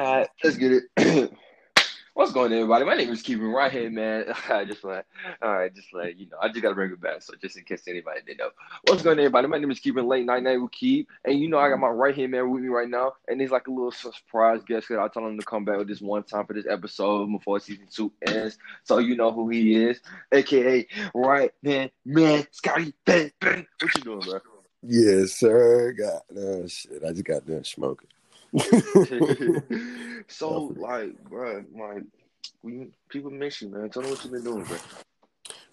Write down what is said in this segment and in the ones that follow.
Alright, let's get it. What's going on, everybody? My name is Keeping right here, man. I just like, all right, just like you know, I just gotta bring it back. So just in case anybody didn't know, what's going on, everybody? My name is Keeping Late Night Night with Keep, and you know I got my right hand man with me right now, and he's like a little surprise guest. Cause I told him to come back with this one time for this episode before season two ends, so you know who he is, aka Right Man Man Scotty Bang Bang. What you doing, bro? Yes, sir. Got uh, shit. I just got done smoking. so like, bro, like, we people miss you, man. Tell them what you've been doing, bro.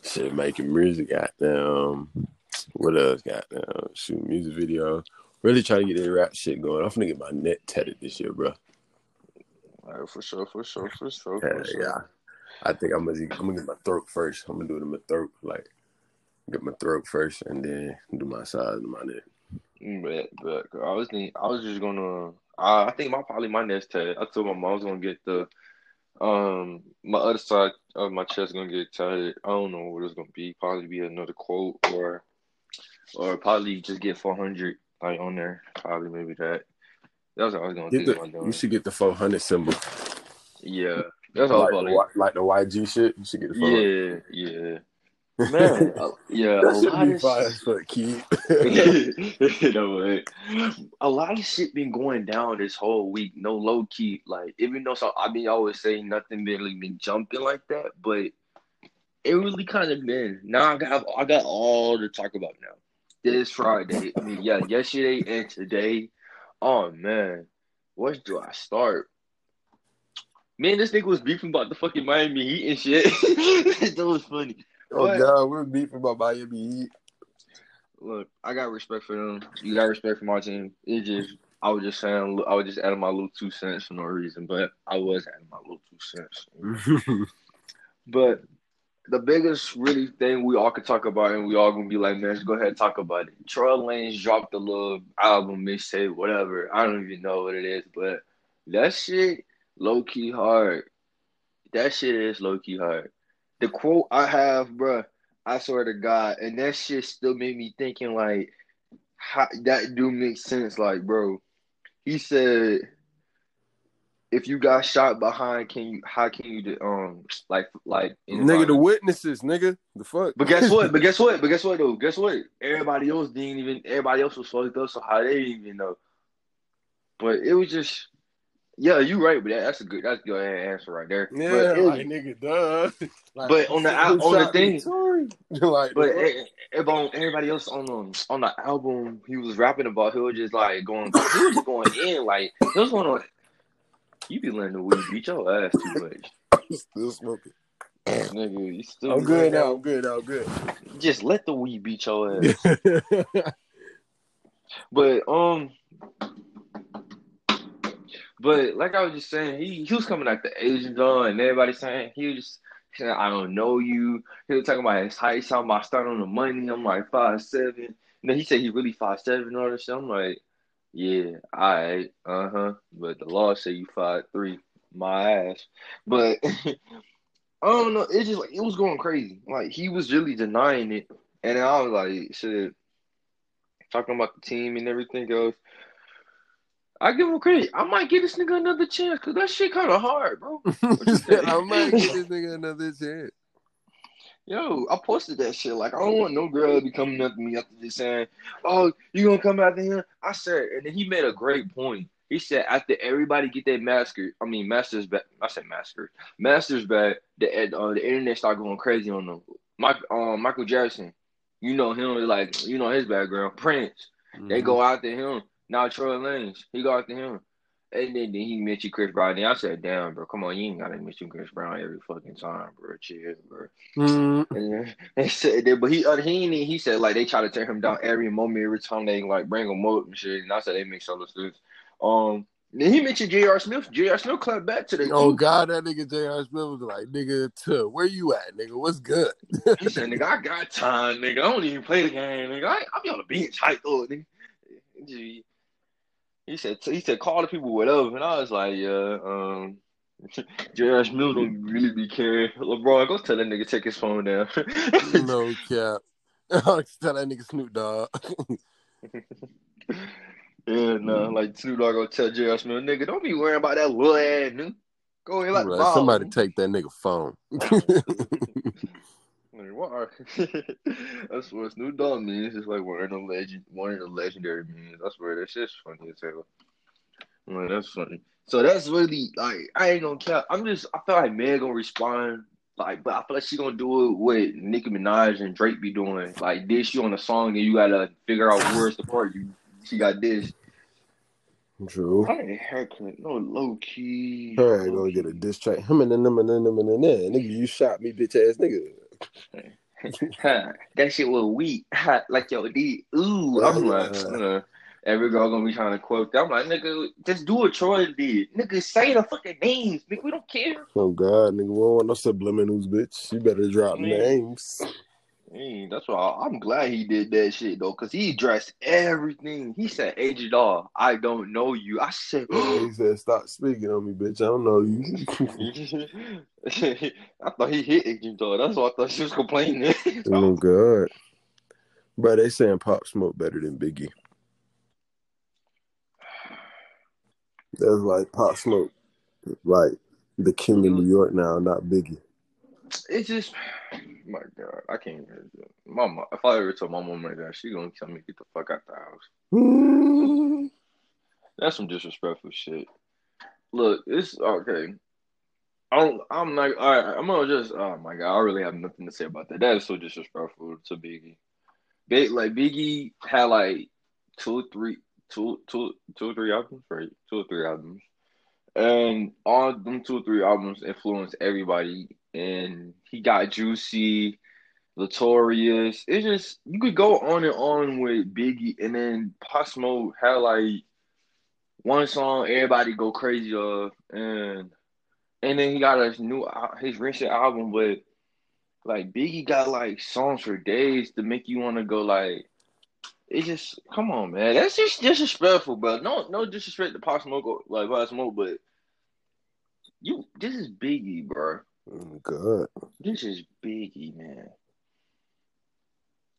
Shit, making music. Goddamn. What else? Goddamn. Shoot music video. Really trying to get that rap shit going. I'm gonna get my neck tatted this year, bro. All right, for sure, for sure, for sure. Yeah, For sure. yeah. I think I'm gonna I'm gonna get my throat first. I'm gonna do it in my throat, like get my throat first, and then do my sides and my neck. But, but I was thinking, I was just gonna. I, I think my probably my next tatted. I told my mom I was gonna get the um my other side of my chest gonna get tatted. I don't know what it's gonna be. Probably be another quote or or probably just get four hundred like on there. Probably maybe that. That's what I was gonna Get think the, you should get the 400 symbol, Yeah, that's I like, the, like the YG shit. You should get the 400. Yeah, yeah, man. yeah, a that lot of fire shit- fuck, you know? A lot of shit been going down this whole week. No low key, like even though so I mean, I always say nothing really been jumping like that, but it really kind of been. Now I got I got all to talk about now. This Friday, I mean, yeah, yesterday and today. Oh man, where do I start? Man, this nigga was beefing about the fucking Miami Heat and shit. that was funny. Oh god, we're beefing about Miami Heat. Look, I got respect for them. You got respect for my team. It just, I was just saying, I was just adding my little two cents for no reason, but I was adding my little two cents. But the biggest really thing we all could talk about, and we all gonna be like, man, let's go ahead and talk about it. Troy Lanez dropped a little album, mixtape, whatever. I don't even know what it is, but that shit low key hard. That shit is low key hard. The quote I have, bruh, I swear to God, and that shit still made me thinking like, how, that do make sense. Like, bro, he said, if you got shot behind, can you? How can you? Um, like, like, nigga, the witnesses, nigga. The fuck? but guess what? But guess what? But guess what though? Guess what? Everybody else didn't even. Everybody else was fucked up, so how they didn't even know? But it was just, yeah, you're right. But that, that's a good. That's good answer right there. Yeah, but, like nigga, duh. Like, But on the on the thing-? Like, but the fuck? but on everybody else on the on the album he was rapping about, he was just like going, he was going in like he was going on. You be letting the weed beat your ass too much, I'm still smoking. nigga. You still I'm good now. I'm good now. I'm good. Just let the weed beat your ass. But um, but like I was just saying, he he was coming like the Asian Doll, and everybody saying he was just saying I don't know you. He was talking about his height, talking about starting on the money. I'm like five seven. And then he said he really five seven or this. I'm like, yeah, all right, uh huh. But the law say you five three, my ass. But I don't know. It's just like it was going crazy. Like he was really denying it, and I was like, shit talking about the team and everything else. I give him credit. I might give this nigga another chance because that shit kind of hard, bro. I might give this nigga another chance. Yo, I posted that shit. Like, I don't want no girl to be coming up to me after just saying, "Oh, you gonna come after him?" I said, and then he made a great point. He said, after everybody get their masker, I mean, masters back. I said masker, masters back. The uh, the internet start going crazy on them. Mike, um, Michael Jackson, you know him, like you know his background. Prince, They Mhm. go after him. Now Troy Lanez, he go after him. And then, then he mentioned Chris Brown. And I said, damn, bro, come on, you ain't gotta mention Chris Brown every fucking time, bro. Chill, bro. Mhm. And then they said that, but he uh, he he said like they try to tear him down every moment, every time they like bring him up and shit. And I said they make solo sense. Um, then he mentioned J.R. Smith. J.R. Smith clapped back today. Oh too. God, that nigga J.R. Smith was like, nigga, tuh, where you at, nigga? What's good? He said, nigga, I got time, nigga. I don't even play the game, nigga. I, I be on the bench, hype up, nigga. Gee. He said, he said, call the people whatever, and I was like, yeah, um, J.R. Smith don't really be caring. LeBron, go tell that nigga take his phone down. no cap. Tell that nigga Snoop Dogg. And uh, like Snoop Dogg gonna tell J.R. Smith, nigga, don't be worrying about that little ass nigga. Go ahead, like Right, somebody take that nigga phone. Like, what are... That's what Snoop Dogg means. It's like one of the legend, one of the legendary memes. I swear that shit's funny as hell. Like, that's funny. So that's really like I ain't gonna care. I'm just I feel like Meg gonna respond like, but I feel like she gonna do it what Nicki Minaj and Drake be doing. Like this, you on a song and you gotta figure out words the part. You she got this. True. I ain't haircut, no low key. All right, gonna get a diss track. Him and them and them and. Nigga, you shot me, bitch ass nigga. Ha, that shit was weak. Like yo, D. Ooh, I'm like, uh, every girl gonna be trying to quote that. I'm like, nigga, just do what Troy did. Nigga, say the fucking names. Nigga, we don't care. Oh God, nigga, we don't want no subliminals, bitch. You better drop Man. names. Hey, that's why I'm glad he did that shit though, cause he addressed everything. He said, "Asian Doll, I don't know you." I said, he said, "Stop speaking on me, bitch. I don't know you." I thought he hit Asian Doll. That's why I thought she was complaining. oh God, but they saying Pop Smoke better than Biggie. That's like Pop Smoke, like the king of New York now, not Biggie. It's just, my God, I can't even. Mama, if I ever tell my mom like that, she gonna tell me get the fuck out the house. That's some disrespectful shit. Look, it's okay. I'm, I'm not. All right, I'm gonna just. Oh my god, I really have nothing to say about that. That is so disrespectful to Biggie. Big like Biggie had like two, three, two, two, two or three albums, right? Two or three albums, and all them two or three albums influenced everybody. And he got Juicy, Notorious. It's just you could go on and on with Biggie, and then Pop Smoke had like one song everybody go crazy of, and and then he got his new his recent album, but like Biggie got like songs for days to make you want to go like. It just come on, man. That's just disrespectful, bro. No, no disrespect to Pop Smoke, or, like Pop Smoke, but you. This is Biggie, bro. Oh, God, This is Biggie, man.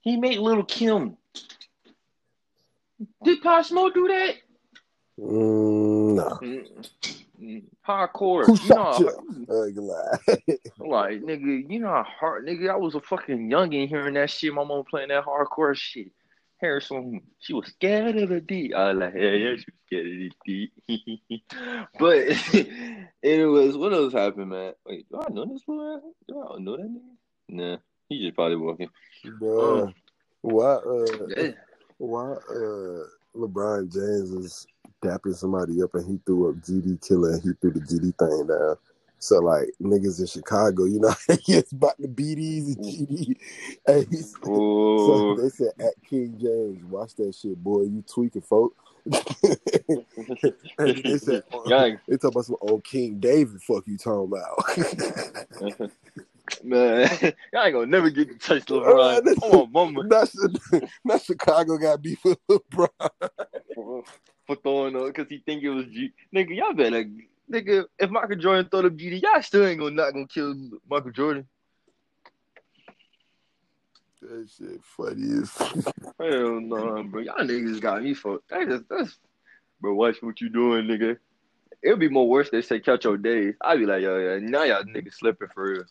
He made Little Kim. Did Pop Smoke do that? mm, nah. Mm, mm, Hardcore. Who You shot know, you? I ain't gonna like nigga, you know how hard nigga. I was a fucking youngin hearing that shit. My mom playing that hardcore shit. Harrison, she was scared of the D. I was like, yeah, yeah, she was scared of the D. but it was what else happened, man? Wait, do I know this ass? Do I know that nigga? Nah, he just probably walking. Bruh, why? Uh, Yeah. why? Uh, LeBron James is dapping somebody up and he threw up GD killer and he threw the GD thing down. So like niggas in Chicago, you know, it's about the BDs and GD. Hey, he so they said at King James, watch that shit, boy. You tweaking, folk. they said Gang. they talk about some old King David. Fuck you talking about? Man, y'all ain't gonna never get to touch LeBron. this- Come on, mama. not, not Chicago got beef with LeBron. For throwing up because he think it was G. Nigga, y'all better. Nigga, if Michael Jordan throw the GD, y'all still ain't gonna not gonna kill Michael Jordan. That shit funny as Hell no, bro. Y'all niggas got me fucked. That is, that's, bro, watch what you doing, nigga. It'll be more worse they say catch your days. I'd be like, yo, yeah, now y'all niggas slipping for real.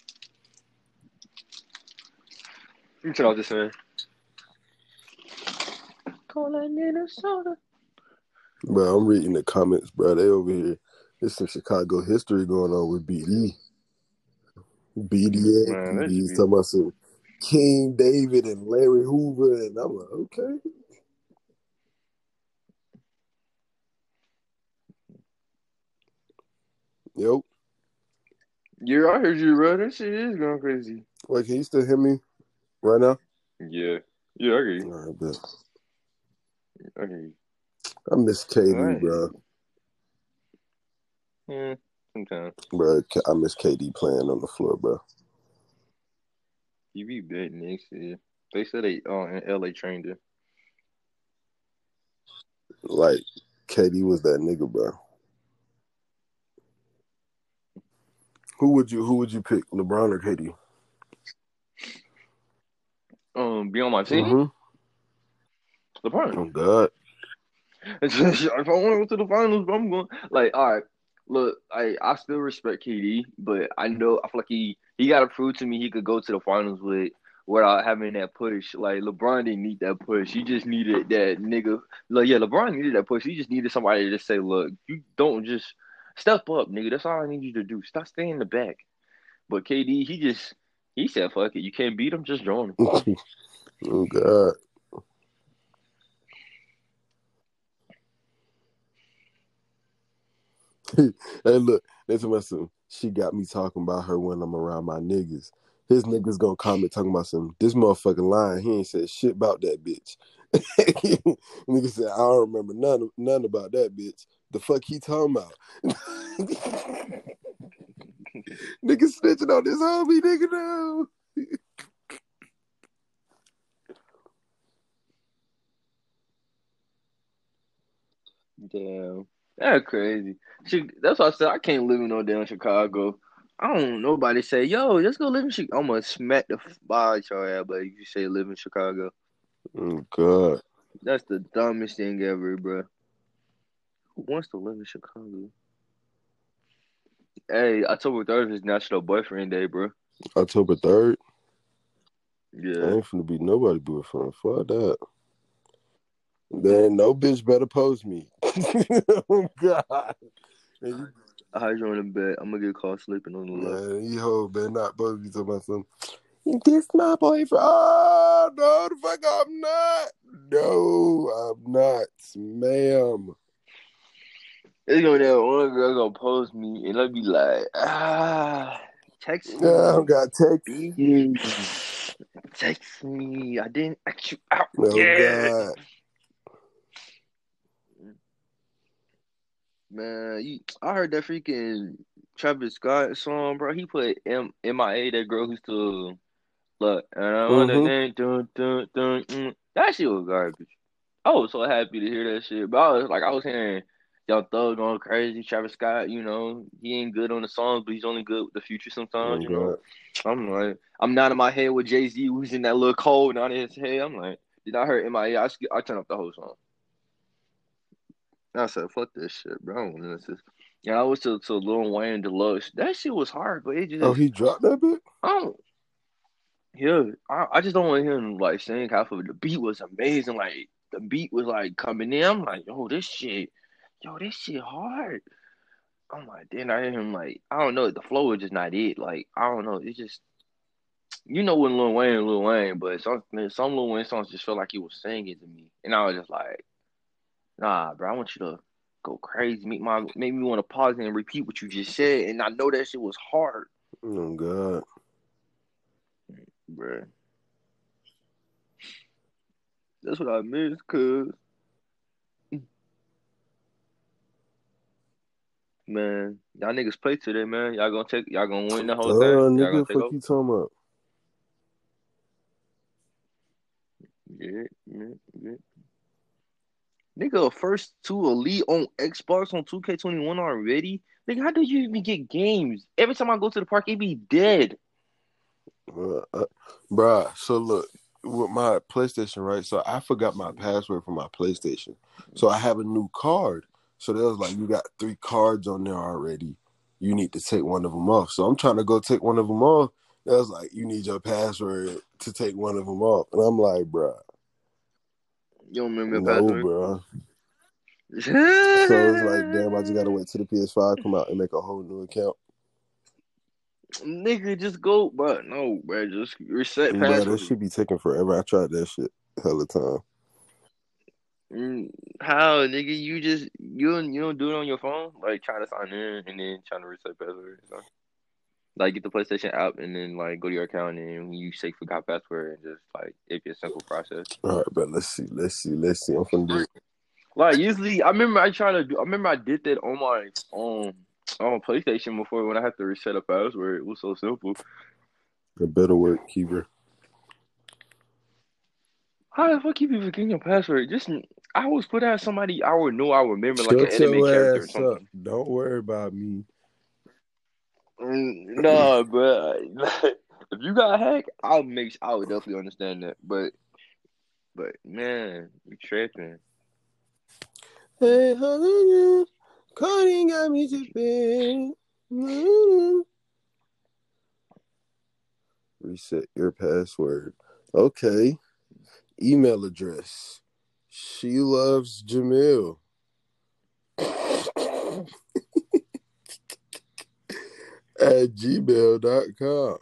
You what I was just saying. Calling Minnesota. Bro, I'm reading the comments, bro. They over here. There's some Chicago history going on with BD. BDA. Man, BD talking about some King David and Larry Hoover, and I'm like, okay. Yo, Yeah, I heard you, bro. That shit is going crazy. wait, can you still hear me right now? Yeah. Yeah, I hear you. All right, bet. I hear you. I miss KD, Alright. bro. Yeah, sometimes. Bro, I miss KD playing on the floor, bro. He be big next year. They said they uh, in LA trained him. Like KD was that nigga, bro. Who would you who would you pick, LeBron or KD? Um, be on my team. Mhm. LeBron. Oh God, if I want to go to the finals, bro, I'm going. Like, all right, look, I I still respect KD, but I know I feel like he he got to prove to me he could go to the finals with without having that push. Like LeBron didn't need that push. He just needed that nigga. Like yeah, LeBron needed that push. He just needed somebody to just say, look, you don't just step up, nigga. That's all I need you to do. Stop staying in the back. But KD, he just he said, fuck it. You can't beat him, just join him. oh God. Hey, look, what some. She got me talking about her when I'm around my niggas. His niggas gonna comment talking about some. This motherfucking line. He ain't said shit about that bitch. Nigga said I don't remember none none about that bitch. The fuck he talking about? nigga snitching on this homie, nigga now. Damn. That's crazy. She, that's why I said I can't live in no damn Chicago. I don't nobody say, yo, let's go live in Chicago. I'm gonna smack the at your ass, but you say live in Chicago. Oh God. That's the dumbest thing ever, bro. Who wants to live in Chicago? Hey, October third is National Boyfriend Day, bro. October third. Yeah. I ain't finna be nobody boyfriend. Fuck that. Then no bitch better post me. oh God. You, How you on the bed? I'm gonna get caught sleeping on the left. Man, you hoe better not post me talking about something. This my boyfriend. Oh no, the fuck I'm not. No, I'm not, ma'am. It's gonna be that one girl gonna post me and I'll be like, ah, text me. Yeah, I got text you. Text me. I didn't ask you out. Oh yet. God. Man, you, I heard that freaking Travis Scott song, bro. He put M MIA, that girl who's still look, and I want Mhm. dun, dun, dun, mm. that shit was garbage. I was so happy to hear that shit, but I was like, I was hearing Young Thug going crazy. Travis Scott, you know, he ain't good on the songs, but he's only good with the future sometimes, Oh, you know. God. I'm like, I'm not in my head with Jay Z, who's in that little cold not in his head. I'm like, did I hear MIA? I, I turned off the whole song. I said, fuck this shit, bro. I don't want to listen to this. Yeah, I was to, to Lil Wayne Deluxe. That shit was hard, but it oh, just, Oh, he dropped that bit? Oh. yeah, I, I just don't want him like saying half of it. The beat was amazing. Like, the beat was like coming in. I'm like, yo, this shit, yo, this shit hard. I'm like, then I hear him like, I don't know, the flow is just not it. Like, I don't know, it's just, you know, when Lil Wayne, and Lil Wayne, but some some Lil Wayne songs just felt like he was singing to me, and I was just like, nah, bro, I want you to go crazy, make my make me want to pause and repeat what you just said, and I know that shit was hard, Oh, God. bro. That's what I miss, cause man, y'all niggas play today, man. Y'all gonna take, y'all gonna win the whole Uh, thing. Y'all nigga, fuck over. you talking about? Yeah, yeah, yeah. Nigga, first two elite on Xbox on 2K21 already. Nigga, how do you even get games? Every time I go to the park, it be dead. Uh, uh, bruh, so look, with my PlayStation, right? So I forgot my password for my PlayStation. So I have a new card. So they was like, you got three cards on there already. You need to take one of them off. So I'm trying to go take one of them off. They was like, you need your password to take one of them off. And I'm like, bruh, You don't remember no, password? bruh. So it's like, damn, I just gotta wait till the PS5 come out and make a whole new account. Nigga, just go, but no, bro, just reset that password. should be taking forever. I tried that shit hell hella time. Mm, How, nigga? You just you don't you don't do it on your phone, like trying to sign in and then trying to reset password. So. Like get the PlayStation app and then like go to your account and you say forgot password and just like it'd be a simple process. All right, but let's see, let's see, let's see. I'm from do. Like usually, I remember I tried to do. I remember I did that on my um on PlayStation before when I had to reset a password. It was so simple. It better work, keeper. How the fuck you be forgetting your password? Just I always put out somebody I would know I would remember like an anime character or ass up. Don't worry about me. Mm, Nah, bro. if you got hacked, I'll make. I would definitely understand that. But, but man, you tripping. Hey, hallelujah. Cardi got me tripping. Mm. Reset your password. Okay. Email address. She loves Jamil. At gmail.com.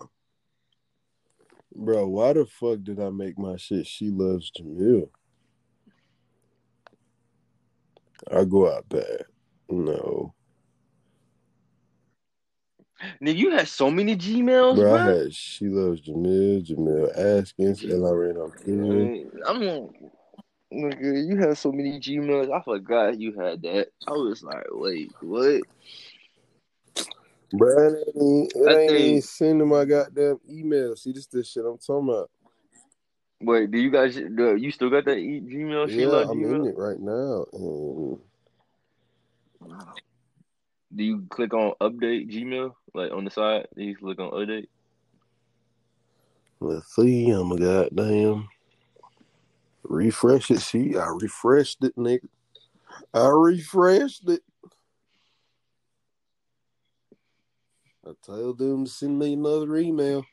Bro, why the fuck did I make my shit She Loves Jamil? I go out bad. No. Nigga, you had so many Gmails, Bro, bro. I had She Loves Jamil, Jamil Askins, G- and I ran on King. I'm nigga, you had so many Gmails. I forgot you had that. I was like, wait, what? Bro, it ain't, it I ain't even sending my goddamn email. See, this this shit I'm talking about. Wait, do you guys? Do you still got that e- Gmail? Yeah, love I'm Gmail. in it right now. And Do you click on update Gmail like on the side? Do you click on update? let's see, I'm a goddamn refresh it. See, I refreshed it, nigga. I refreshed it. I told them to send me another email.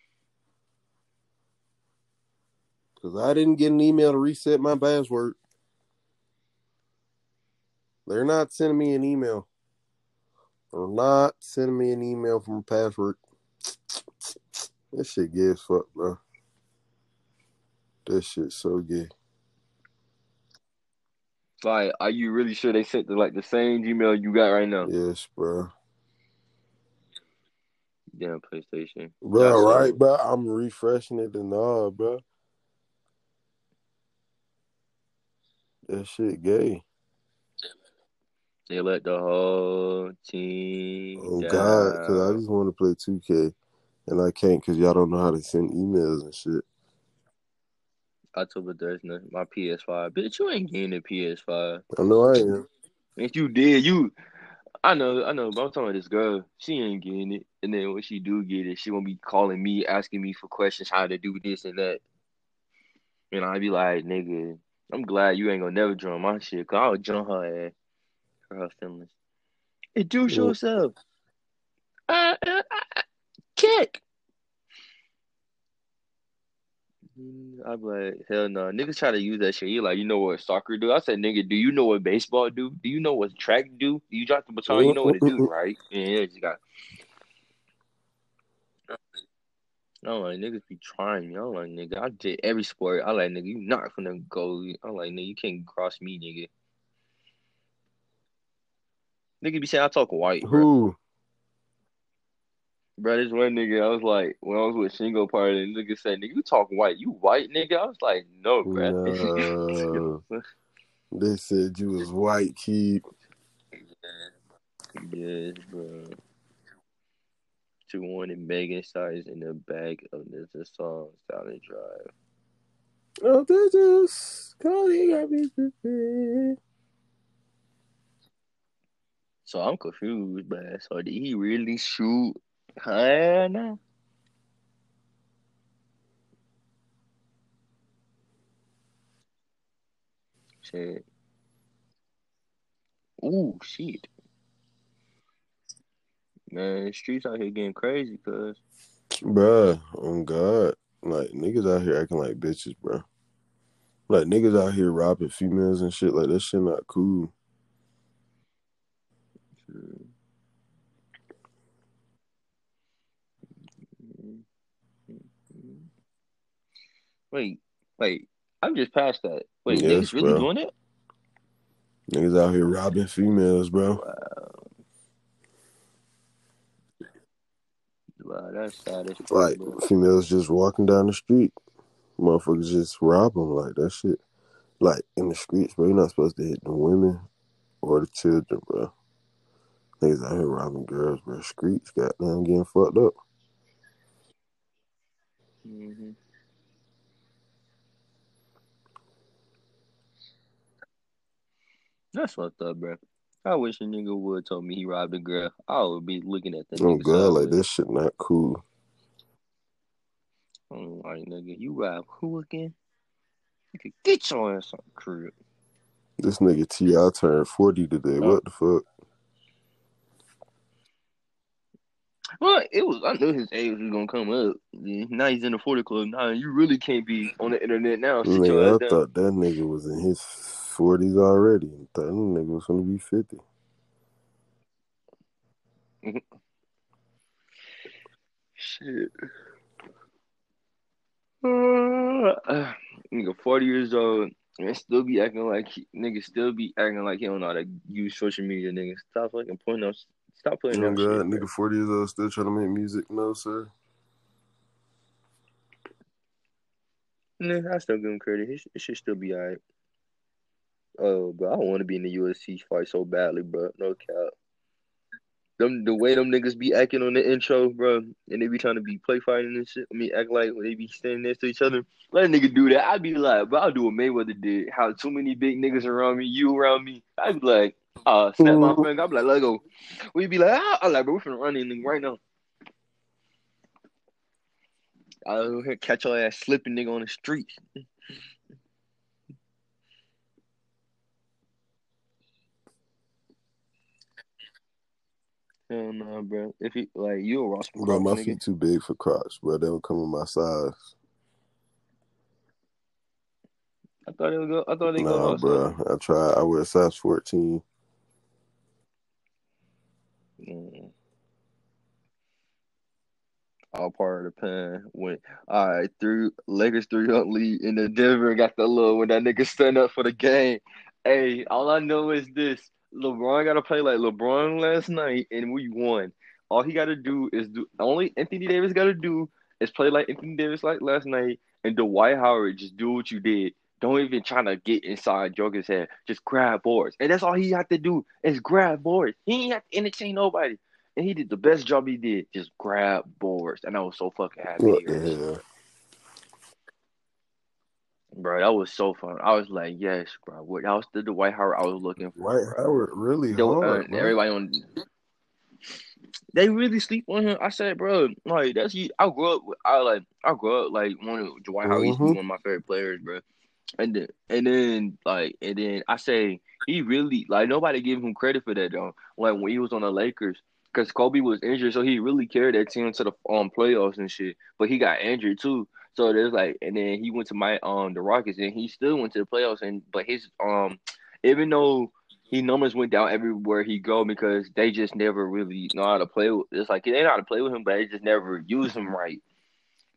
Because I didn't get an email to reset my password. They're not sending me an email. They're not sending me an email from a password. This shit gay as fuck, bro. This shit so gay. Like, are you really sure they sent the like the same Gmail you got right now? Yes, bro. Damn PlayStation. Bro, That's right, bro. I'm refreshing it and all, bro. That shit gay. They let the whole team. Oh down. God, because I just want to play 2K, and I can't because y'all don't know how to send emails and shit. October Thursday, my PS5. Bitch, you ain't getting a PS5. I know I am. If you did, you. I know, I know, but I'm talking about this girl. She ain't getting it, and then when she do get it, she won't be calling me, asking me for questions, how to do this and that. And I be like, nigga, I'm glad you ain't gonna never join my shit, cause I'll join her ass for her feelings. Introduce Mm. yourself. Uh, uh, uh, kick. Mm, I be like, hell no. Niggas try to use that shit. You like, you know what soccer do? I said, nigga, do you know what baseball do? Do you know what track do? You drop the baton, you know what it do, right? And yeah, you got. I'm like, niggas be trying me. I'm like, nigga, I did every sport. I like, nigga, you not gonna go. I'm like, nigga, you can't cross me, nigga. Nigga be saying I talk white. Who? Bro, this one nigga, I was like, when I was with Shingo Party, nigga said, nigga, you talk white. You white, nigga? I was like, no, bro. No. They said you was white, kid. yes, bro. Two one and Megan size in the back of this song Silent Drive. Oh, this is calling got me. So I'm confused, man. So did he really shoot Hannah? Shit. Ooh, shit. Man, the streets out here getting crazy, cuz. Bruh, on God. Like, niggas out here acting like bitches, bro. Like, niggas out here robbing females and shit. Like, that shit not cool. Wait, wait. I'm just past that. Wait, Yes, niggas really bro. doing it? Niggas out here robbing females, bro. Wow. Wow, that's sad Like, bro. females just walking down the street. Motherfuckers just rob them. Like, that shit. Like, in the streets, bro. You're not supposed to hit the women or the children, bro. Niggas out here robbing girls, bro. Streets, goddamn, getting fucked up. hmm That's fucked up, bro. I wish a nigga would told me he robbed a girl. I would be looking at that Oh, nigga God, like, this shit not cool. I'm like, nigga, you robbed who again? You could get your ass on the crib. This nigga T.I. turned 40 today. Oh. What the fuck? Well, it was. I knew his age was gonna come up. Now he's in the forty club. Now you really can't be on the internet now. Nigga, I down. thought that nigga was in his 40s already. That nigga was gonna be 50. Shit. Uh, nigga, forty years old and still be acting like he, nigga still be acting like he don't know how to use social media. Nigga, stop fucking putting up. Stop putting Oh up God, shit. nigga bro. 40 years old still trying to make music. No, sir. Nigga, I still give him credit. It should still be alright. Oh, bro, I want to be in the UFC fight so badly, bro. No cap. Them the way them niggas be acting on the intro, bro, and they be trying to be play fighting and shit. I mean, act like they be standing next to each other. Let a nigga do that. I'd be like, bro, I'll do what Mayweather did. How too many big niggas around me, you around me. I'd be like, uh, snap my Mhm. finger. I'd be like, let go. We'd be like, ah, I'm like, bro, we're finna run in right now. I'll catch your ass slipping nigga on the streets. Hell no, bro. If you like you a Ross Bro, my nigga. feet too big for Crocs, bro. They don't come in my size. I thought it would go. I thought they go Nah, outside. bro. I tried. I wear size 14. Mm. All part of the plan. When all right, through Lakers three up lead in the Denver got the little when that nigga stand up for the game. Hey, all I know is this: LeBron got to play like LeBron last night, and we won. All he got to do is do. Only Anthony Davis got to do is play like Anthony Davis like last night, and Dwight Howard just do what you did. Don't even try to get inside Joker's head. Just grab boards, and that's all he had to do is grab boards. He ain't have to entertain nobody. And he did the best job he did, just grab boards. And I was so fucking happy. To the hear this. hell? Bro, that was so fun. I was like, yes, bro. What that was the Dwight Howard I was looking for. Dwight Howard really The- uh, hard, bro. everybody on they really sleep on him. I said, bro, like that's you. I grew up. With, I like. I grew up like one of Dwight Howard used to be Mhm. one of my favorite players, bro. And then, and then, like, and then I say he really like nobody gave him credit for that though. Like when he was on the Lakers, because Kobe was injured, so he really carried that team to the um playoffs and shit. But he got injured too, so there's like, and then he went to my um the Rockets, and he still went to the playoffs. And but his um, even though he numbers went down everywhere he go because they just never really know how to play. With, it's like they know how to play with him, but they just never use him right.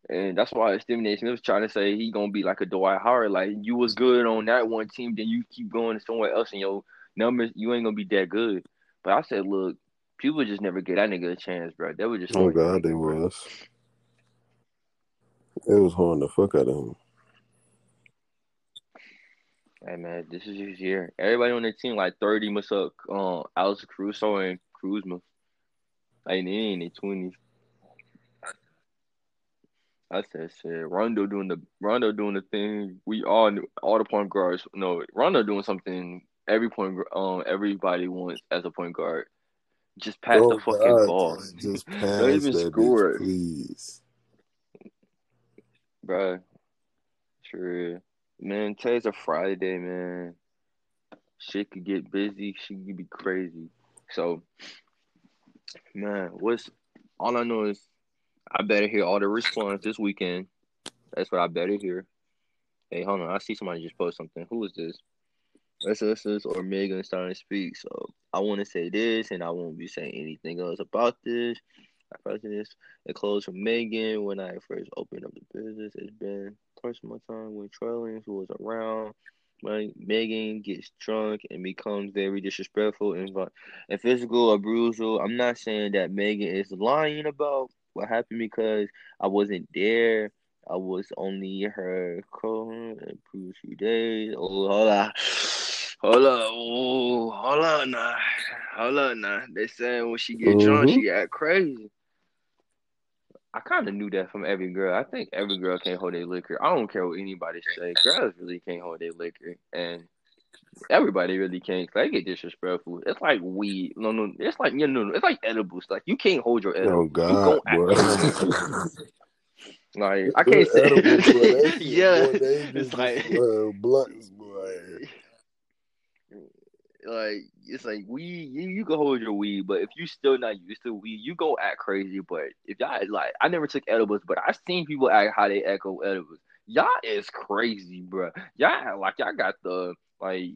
And that's why Stephen A. Smith was trying to say he gonna be like a Dwight Howard. Like you was good on that one team, then you keep going somewhere else, and your numbers you ain't gonna be that good. But I said, look, people just never get that nigga a chance, bro. They were just Oh God, they was. It was horn the fuck out of him. Hey man, this is his year. Everybody on the team like thirty must up. Um, Alex Caruso and Kuzma. Like they ain't in their twenties. I said shit. Rondo doing the Rondo doing the thing we all knew, all the point guards. No, Rondo doing something every point um everybody wants as a point guard. Just pass oh the fucking God, ball, just, pass Don't even score please. Bruh. True, man. Today's a Friday, man. Shit could get busy. Shit could be crazy. So, man, what's all I know is I better hear all the response this weekend. That's what I better hear. Hey, hold on. I see somebody just post something. Who is this? SSS or Megan starting to speak. So I want to say this, and I won't be saying anything else about this. I it closed from Megan when I first opened up the business. It's been personal time when Trellings was around. When Megan gets drunk and becomes very disrespectful and, and physical abusal. I'm not saying that Megan is lying about what happened because I wasn't there. I was only her co previous few days. Oh, hold on. Hold on. Oh, hold on now. Hold on now. They saying when she get drunk, Mhm. she act crazy. I kind of knew that from every girl. I think every girl can't hold their liquor. I don't care what anybody say. Girls really can't hold their liquor, and everybody really can't. They get disrespectful. It's like weed. No, no. It's like you know. It's like edibles. Like you can't hold your edibles. Oh God, gon' act. Like I can't say. Edible, boy. That yeah, more dangerous it's like than, uh, blunts, boy. Like it's like weed, you, you can hold your weed, but if you still not used to weed, you go act crazy. But if y'all like, I never took edibles, but I've seen people act how they echo edibles. Y'all is crazy, bro. Y'all like y'all got the like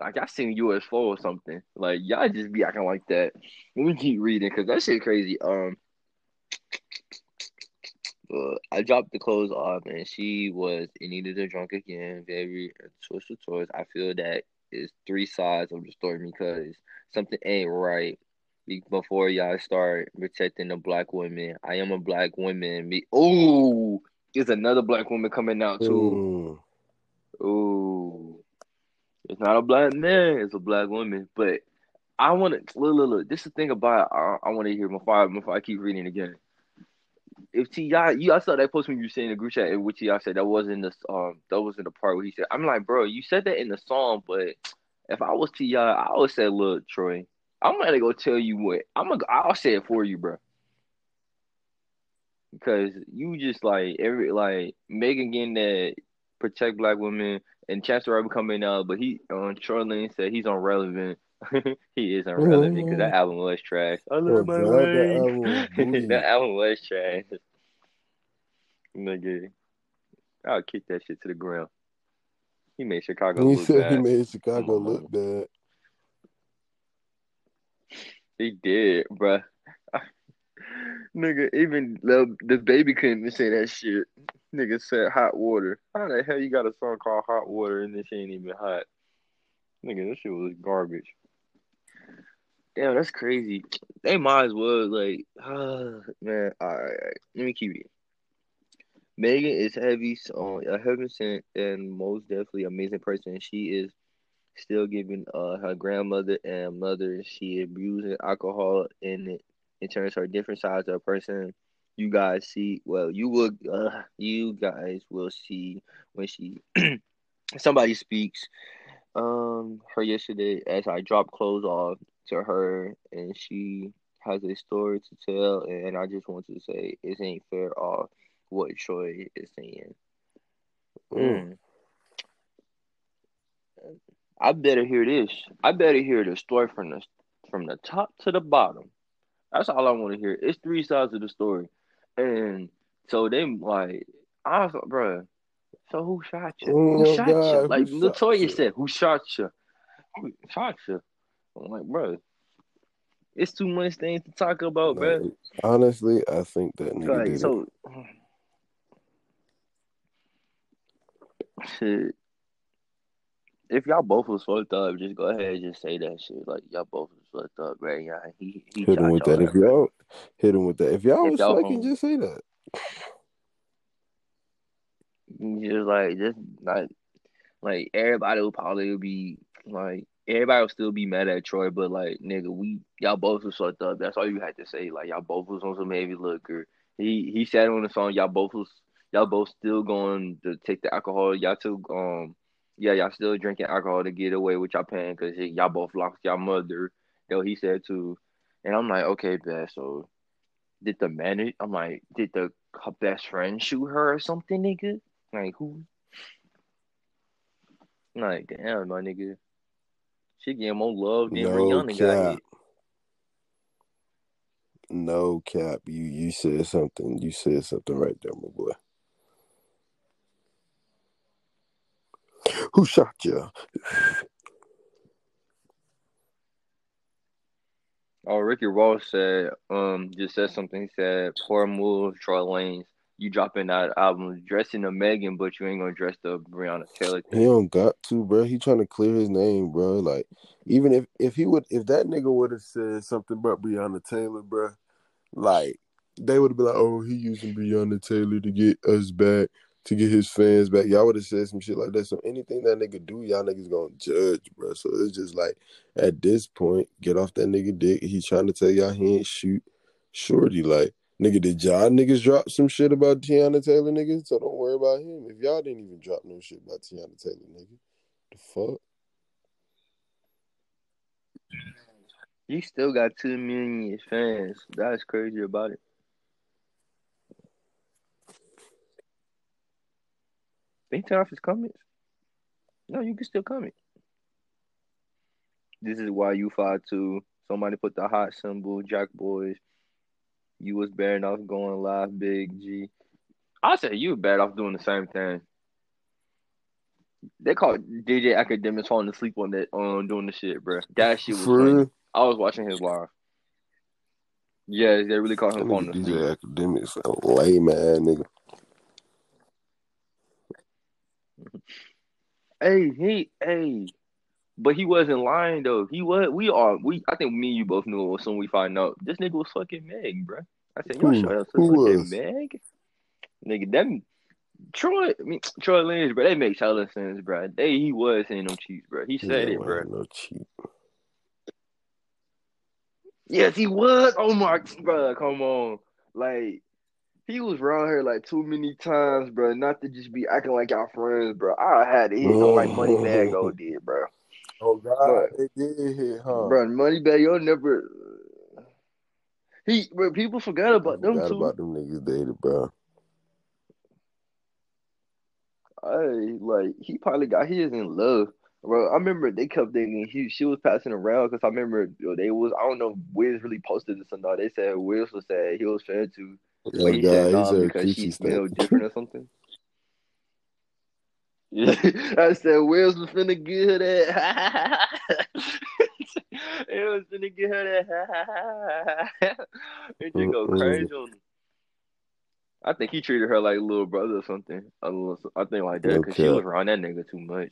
like I seen US four or something. Like y'all just be acting like that. Let me keep reading because that shit crazy. Um, uh, I dropped the clothes off and she was needed a drunk again. Very social toys. I feel that is three sides of the story because something ain't right. Before y'all start protecting the black women, I am a black woman. Me, oh, there's another black woman coming out too. Mm. Ooh, it's not a black man; it's a black woman. But I want to look, look, look. This is the thing about. I, I want to hear before I, before I keep reading again. If T.I., you I saw that post when you were saying the group chat in which T.I. said that wasn't the um that wasn't the part where he said I'm like bro you said that in the song but if I was T.I., I would say look Troy I'm gonna go tell you what I'm gonna I'll say it for you bro because you just like every like Megan getting that protect black women and Chance the Rapper coming out, but he on Troy Lane said he's irrelevant. he is irrelevant because that album was trash. I love my way. that album was trash. Nigga, I'll kick that shit to the ground. He made Chicago. He said bad. he made Chicago look mm-hmm. bad. He did, bruh. Nigga, even the, the baby couldn't say that shit. Nigga said hot water. How the hell you got a song called Hot Water and this ain't even hot? Nigga, this shit was garbage. Damn, that's crazy. They might as well like, uh, man. All right, all right, let me keep it. Megan is heavy, so a heaven sent and most definitely amazing person. She is still giving uh her grandmother and mother. She abusing alcohol and it terms of her different sides of a person. You guys see, well, you will, uh, you guys will see when she somebody speaks. Um, her yesterday as I dropped clothes off to her, and she has a story to tell, and I just want to say it ain't fair off what Troy is saying. Mm. I better hear this. I better hear the story from the from the top to the bottom. That's all I want to hear. It's three sides of the story, and so they like, I was like, bro. So who shot you? Oh who shot God, you? Like Latoya said, who shot you? Who shot you? I'm like, bro. It's too much things to talk about, bro. Honestly, I think that nigga like, did so, it. Shit if y'all both was fucked up, just go ahead and just say that shit. Like y'all both was fucked up, right? Yeah, he, he hit him with that. If y'all hit him with that, if y'all if was y'all fucking, home, just say that. Just like just like like everybody would probably be like everybody would still be mad at Troy, but like nigga, we y'all both was fucked up. That's all you had to say. Like y'all both was on some heavy liquor. He he said on the song, y'all both was y'all both still going to take the alcohol. Y'all took um yeah, y'all still drinking alcohol to get away with y'all paying because y'all both lost y'all mother. Though he said too, and I'm like, okay, best. So did the man? I'm like, did the her best friend shoot her or something, nigga? Like who? Like damn, my nigga. She getting more love than no Rihanna got No cap. You you said something. You said something right there, my boy. Who shot you? Oh, Ricky Ross said, um, just said something. He said, "Poor move, Troy Lanez. You dropping that album, dressing the Megan, but you ain't gonna dress the Breonna Taylor." Thing. He don't got to, bro. He trying to clear his name, bro. Like, even if if he would, if that nigga would have said something about Breonna Taylor, bro, like they would have been like, "Oh, he using Breonna Taylor to get us back." to get his fans back. Y'all would have said some shit like that. So anything that nigga do, y'all niggas gonna judge, bro. So it's just like at this point, get off that nigga dick. He's trying to tell y'all he ain't shoot shorty. Like, nigga, did y'all niggas drop some shit about Teyana Taylor, nigga? So don't worry about him. If y'all didn't even drop no shit about Teyana Taylor, nigga. The fuck? You still got two million fans. That's crazy about it. They turn off his comments. No, you can still comment. This is why you five two. Somebody put the hot symbol, Jack Boys. You was bad off going live, Big G. I said you were bad off doing the same thing. They called DJ Akademiks falling asleep on that on doing the shit, bro. That shit was For funny. real? I was watching his live. Yeah, they really called That him falling nigga asleep. DJ Akademiks, a lame ass nigga. Hey, he, hey, but he wasn't lying though. He was. We are. We. I think me and you both knew it as soon we find out. This nigga was fucking Meg, bro. I said, y'all that's Who fucking was? Meg? Nigga, them Troy. I mean Troy Lynch, bro. They make hella sense, bro. They he was saying them cheats, bro. He said Yeah, it, bro. no cheat. Yes, he was. Oh my, bro, come on, like. He was around here like too many times, bro. Not to just be acting like y'all friends, bro. I had to hit him like Moneybagg Yo oh. did, bro. Oh God, But- they did hit, huh? Bro, Money Moneybagg Yo never. He, bro, people forgot I about them forgot too. about them niggas dated, bro. I like he probably got he is in love, bro. I remember they kept thinking he she was passing around because I remember they was I don't know if Wiz really posted this or not. They said Wiz was saying he was fan to, but he said God, nah he's a because she smelled different or something. I said Wiz was finna get her that. it was finna get her that. it just go crazy on him. I think he treated her like a little brother or something. I, think like that because she was around that nigga too much.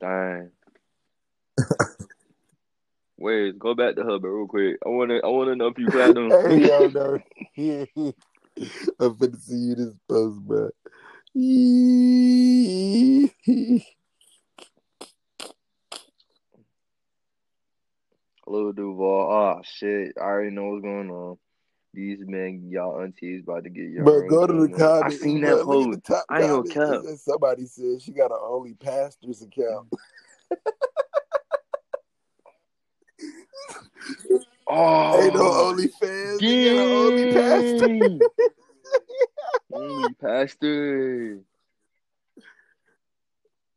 Dang. Wait, go back to her, but real quick. I wanna, I wanna know if you platinum. hey, yo, no. I'm finna see you this post, bro. Lil Duval. Oh shit, I already know what's going on. These men, y'all aunties, about to get young. But go to the man. I seen that post. top I ain't gonna comments. Somebody said she got an only pastor's account. Oh, Ain't no only fans. They got an only pastor. Dang. Only pastor.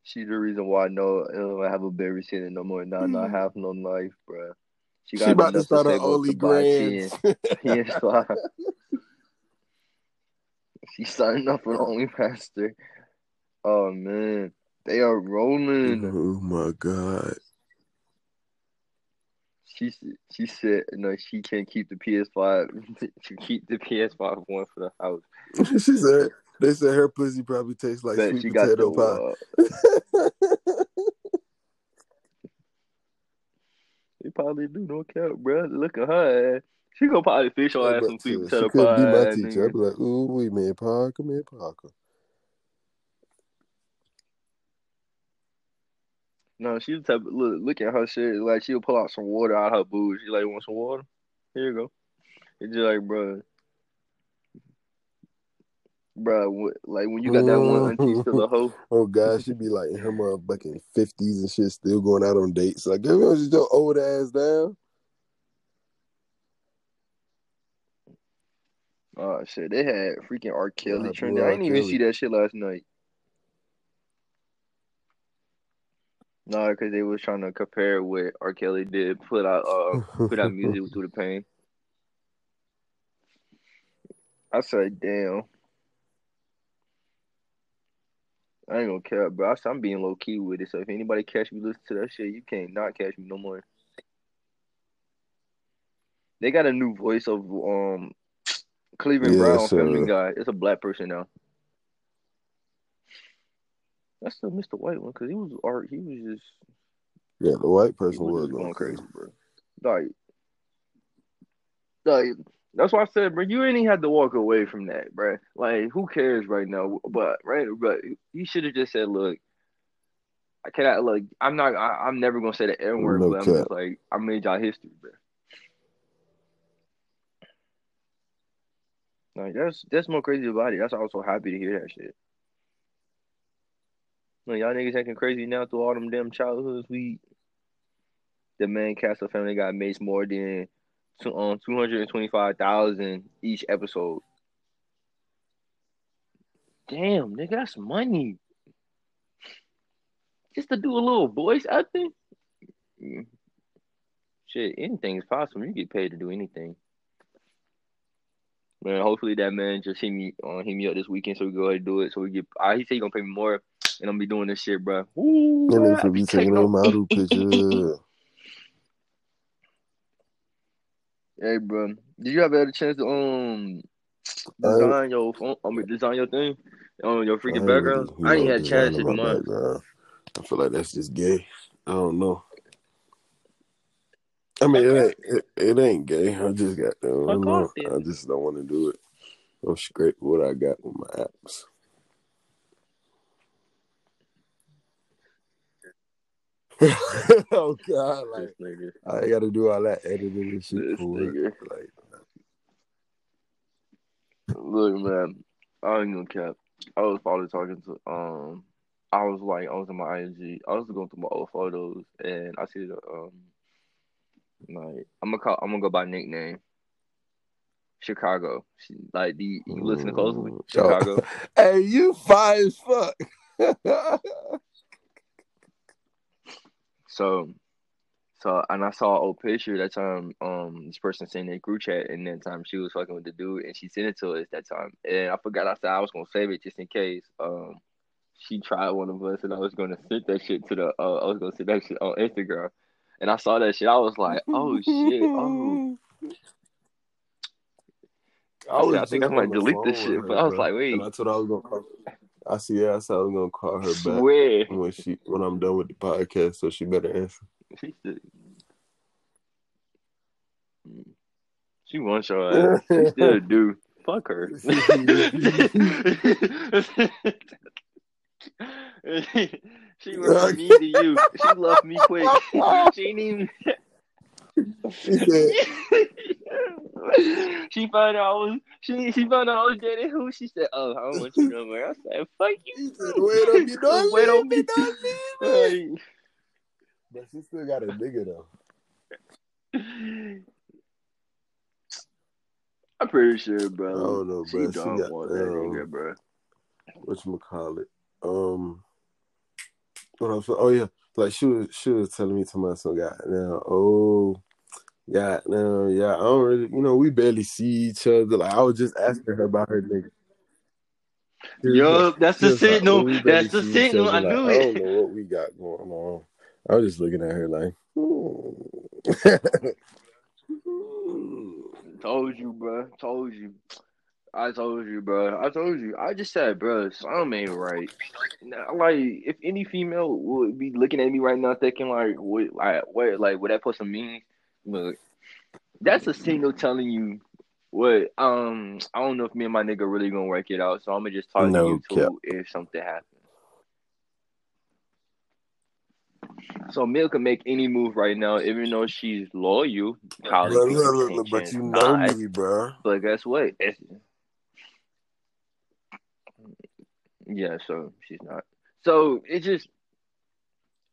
She's the reason why I know I don't have a baby sitting no more. Now I hmm. have no life, bro. She She about to start up only to buy grands. 10 PS5. She's signing up for only pastor. Oh man, they are rolling. oh my god. She she said no, she can't keep the PS5. to keep the PS5 one for the house. she said they said her pussy probably tastes like Bet sweet she potato the. pie. Uh, they probably do no cap, bro. Look at her. Ass. She gonna probably fish her ass some sweet potato she couldn't be my pie. teacher. I'd be like, ooh, we man, Parker, man, Parker. No, she the type. Of, look, look at her shit. Like she'll pull out some water out of her booty. She like, want some water? Here you go. It's just like, bro, bro. Like when you got that one auntie still a hoe. Oh god, she'd be like in her motherfucking fifties and shit, still going out on dates. Like, give me just your old ass down. Oh shit, they had freaking R. Kelly trending. I didn't even see that shit last night. No, because they was trying to compare what R. Kelly did, put out uh put out music through the pain. I said, damn. I ain't gonna care, bro. I'm being low key with it. So if anybody catch me listen to that shit, you can't not catch me no more. They got a new voice of um Cleveland Yeah, Brown Family Guy. It's a black person now. That's still the White one because he was art. He was just Yeah, the white person was was going crazy. crazy, bro. Like, like that's why I said, bro. You ain't even had to walk away from that, bro. Like, who cares right now? But right, but you should have just said, look. I cannot like. I'm not. I, I'm never gonna say the N word, No but I'm just like I made y'all history, bro. Like that's that's more crazy about it. That's why I was so happy to hear that shit. Like y'all niggas acting crazy now through all them damn childhoods. We the main cast of Family Guy makes more than two, um two hundred and twenty five thousand each episode. Damn, nigga, that's money. just to do a little voice acting. Mm. Shit, anything is possible. You get paid to do anything. Man, hopefully that man just hit me uh, hit me up this weekend so we go ahead and do it. So we get. Uh, he said he gonna pay me more, and I'm gonna be doing this shit, bro. Ooh, And bro, if be be taking taking a model picture. Hey, bro, did you ever have a chance to um I- design your phone? I mean, design your thing on your freaking ain't background? I ain't know, had a chance to designing do my mine. I feel like that's just gay. I don't know. I mean, it ain't it, it ain't gay. I just got I don't Fuck know. off, then. I just don't want to do it. I'm straight with what I got with my apps. oh God, like This nigga, I ain't got to do all that editing and shit this for what? nigga. Like, Look, man, I ain't gonna cap. I was probably talking to um, I was like, I was in my IG. I was going through my old photos, and I see the um, like I'm gonna call, I'm gonna go by nickname. Chicago, She- like the you listen to closely. Chicago. hey, you fine as fuck. So, so, and I saw an old picture that time. Um, this person sent in a group chat, and that time she was fucking with the dude, and she sent it to us that time. And I forgot I said I was gonna save it just in case. Um, she tried one of us, and I was gonna send that shit to the. Uh, I was gonna send that shit on Instagram, and I saw that shit. I was like, oh shit, oh. I, said, I think I might delete this shit, with but her, I was bro. like, wait, And I told I was gonna call. Her. I see. Yeah, I said I was gonna call her back swear. when she when I'm done with the podcast, so she better answer. She still, she wants your ass. She still do. Fuck her. she was mean to you. She left me quick. She ain't even. She said, she found out I was she she found out I was dating who she said, Oh, I don't want you no more. I said, Fuck you. she said, "Wait on me, don't Wait on me, me. don't leave me." But she still got a nigga though. I'm pretty sure, bro. I don't know, bro. She don't got want that um, nigga, bro. what you call it? Um, what I was, oh yeah, like she was she was telling me to my son, God, now, oh, yeah, now, yeah, I don't really, you know, we barely see each other. Like I was just asking her about her nigga. Was like- that's the was like, signal. "Oh, That's the signal. other." I Like, knew I don't it. know what we got going on. I was just looking at her like, hmm. Told you, bro. Told you. I told you, bro. I told you. I just said, bro, something ain't right. Now, Like, if any female would be looking at me right now, thinking like, what, like, what, like, what that person means, look, that's a signal telling you what. Um, I don't know if me and my nigga really gonna work it out, so I'm gonna just talk No to you cap. too if something happens. So Mil can make any move right now, even though she's loyal. Kylie But, look, look, look, but you know not. me, bro. But guess what? It's, yeah, so she's not. So it's just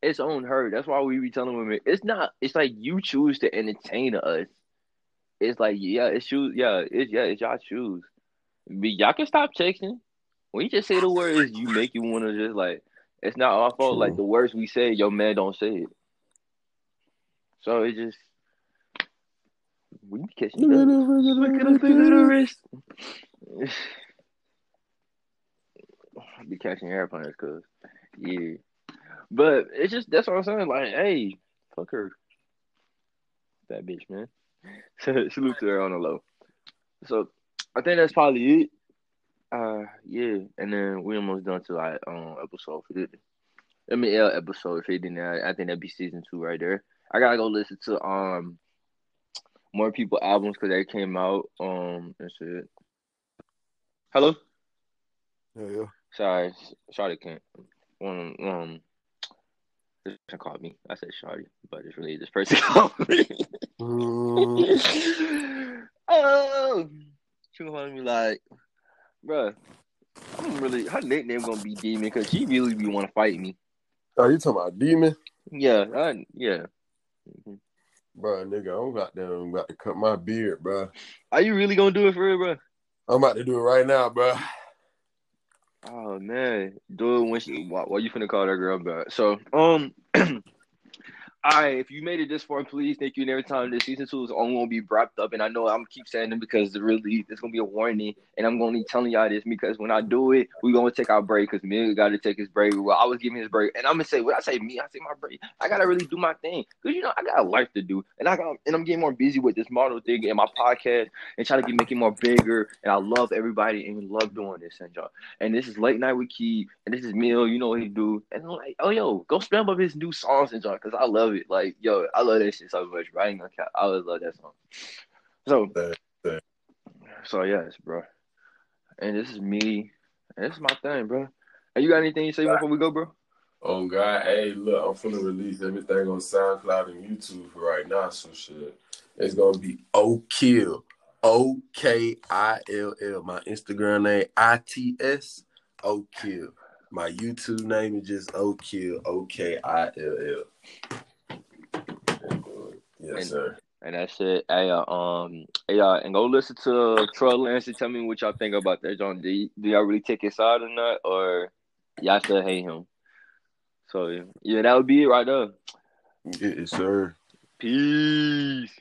it's on her. That's why we be telling women it's not. It's like you choose to entertain us. It's like yeah, it's you. Yeah, it's yeah, it's y'all choose. But y'all can stop texting. When you just say the words, you make you want to just like. It's not our fault. Like the words we say, your man don't say it. So it just we be catching. Look at feelings. this, look Look at at this, the finger of the look at wrist. be catching airplanes, cause yeah. But it's just that's what I'm saying. Like, hey, fuck her, that bitch, man. Salute to her on the low. So I think that's probably it. Uh, yeah, and then we almost done to like um episode fifty. I mean, episode fifty. Now I think that'd be season two right there. I gotta go listen to um more people albums because they came out um and shit. Hello. Yeah, yeah. Sorry, Shawty can't. Um, um, this person called me. I said Shawty, but it's really this person called me. Mm, oh, she calling me like, bruh, I'm really her nickname gonna be Demon because she really be want to fight me. oh, you talking about demon? Yeah, I, yeah. Bro, nigga, I'm about to, I'm about to cut my beard, bro. Are you really gonna do it for real, bruh? I'm about to do it right now, bro. Oh man, dude, when she, why, why you finna call that girl back? So, um, All right, if you made it this far, please thank you. And every time this season two is only gonna be wrapped up, and I know I'm keep saying them because really there's gonna be a warning, and I'm gonna be telling y'all this because when I do it, we're gonna take our break because me got to take his break. Well, I was giving his break, and I'm gonna say when I say me, I say my break. I gotta really do my thing because you know I got a life to do, and I got and I'm getting more busy with this model thing and my podcast and trying to get making more bigger. And I love everybody and love doing this, and y'all. And this is late night with Key, and this is Meal. You know what he do, and I'm like, oh yo, go spam up his new songs and y'all because I love it. Like yo, I love that shit so much. Bro. I ain't gonna count. I always love that song. So, so yes, bro. And this is me. And this is my thing, bro. And you got anything you say before we go, bro? Oh God, hey, look, I'm finna release everything on SoundCloud and YouTube for right now. So shit, it's gonna be O Kill, O K I L L. My Instagram name I T S O Kill. My YouTube name is just O Kill, O K I L L. Yes, and, sir. And that's it. Hey, uh, um, hey, uh, and go listen to Tory Lanez and tell me what y'all think about that, John. Do, y- do y'all really take his side or not, or y'all still hate him? So yeah, that would be it right there. Yes, sir. Peace.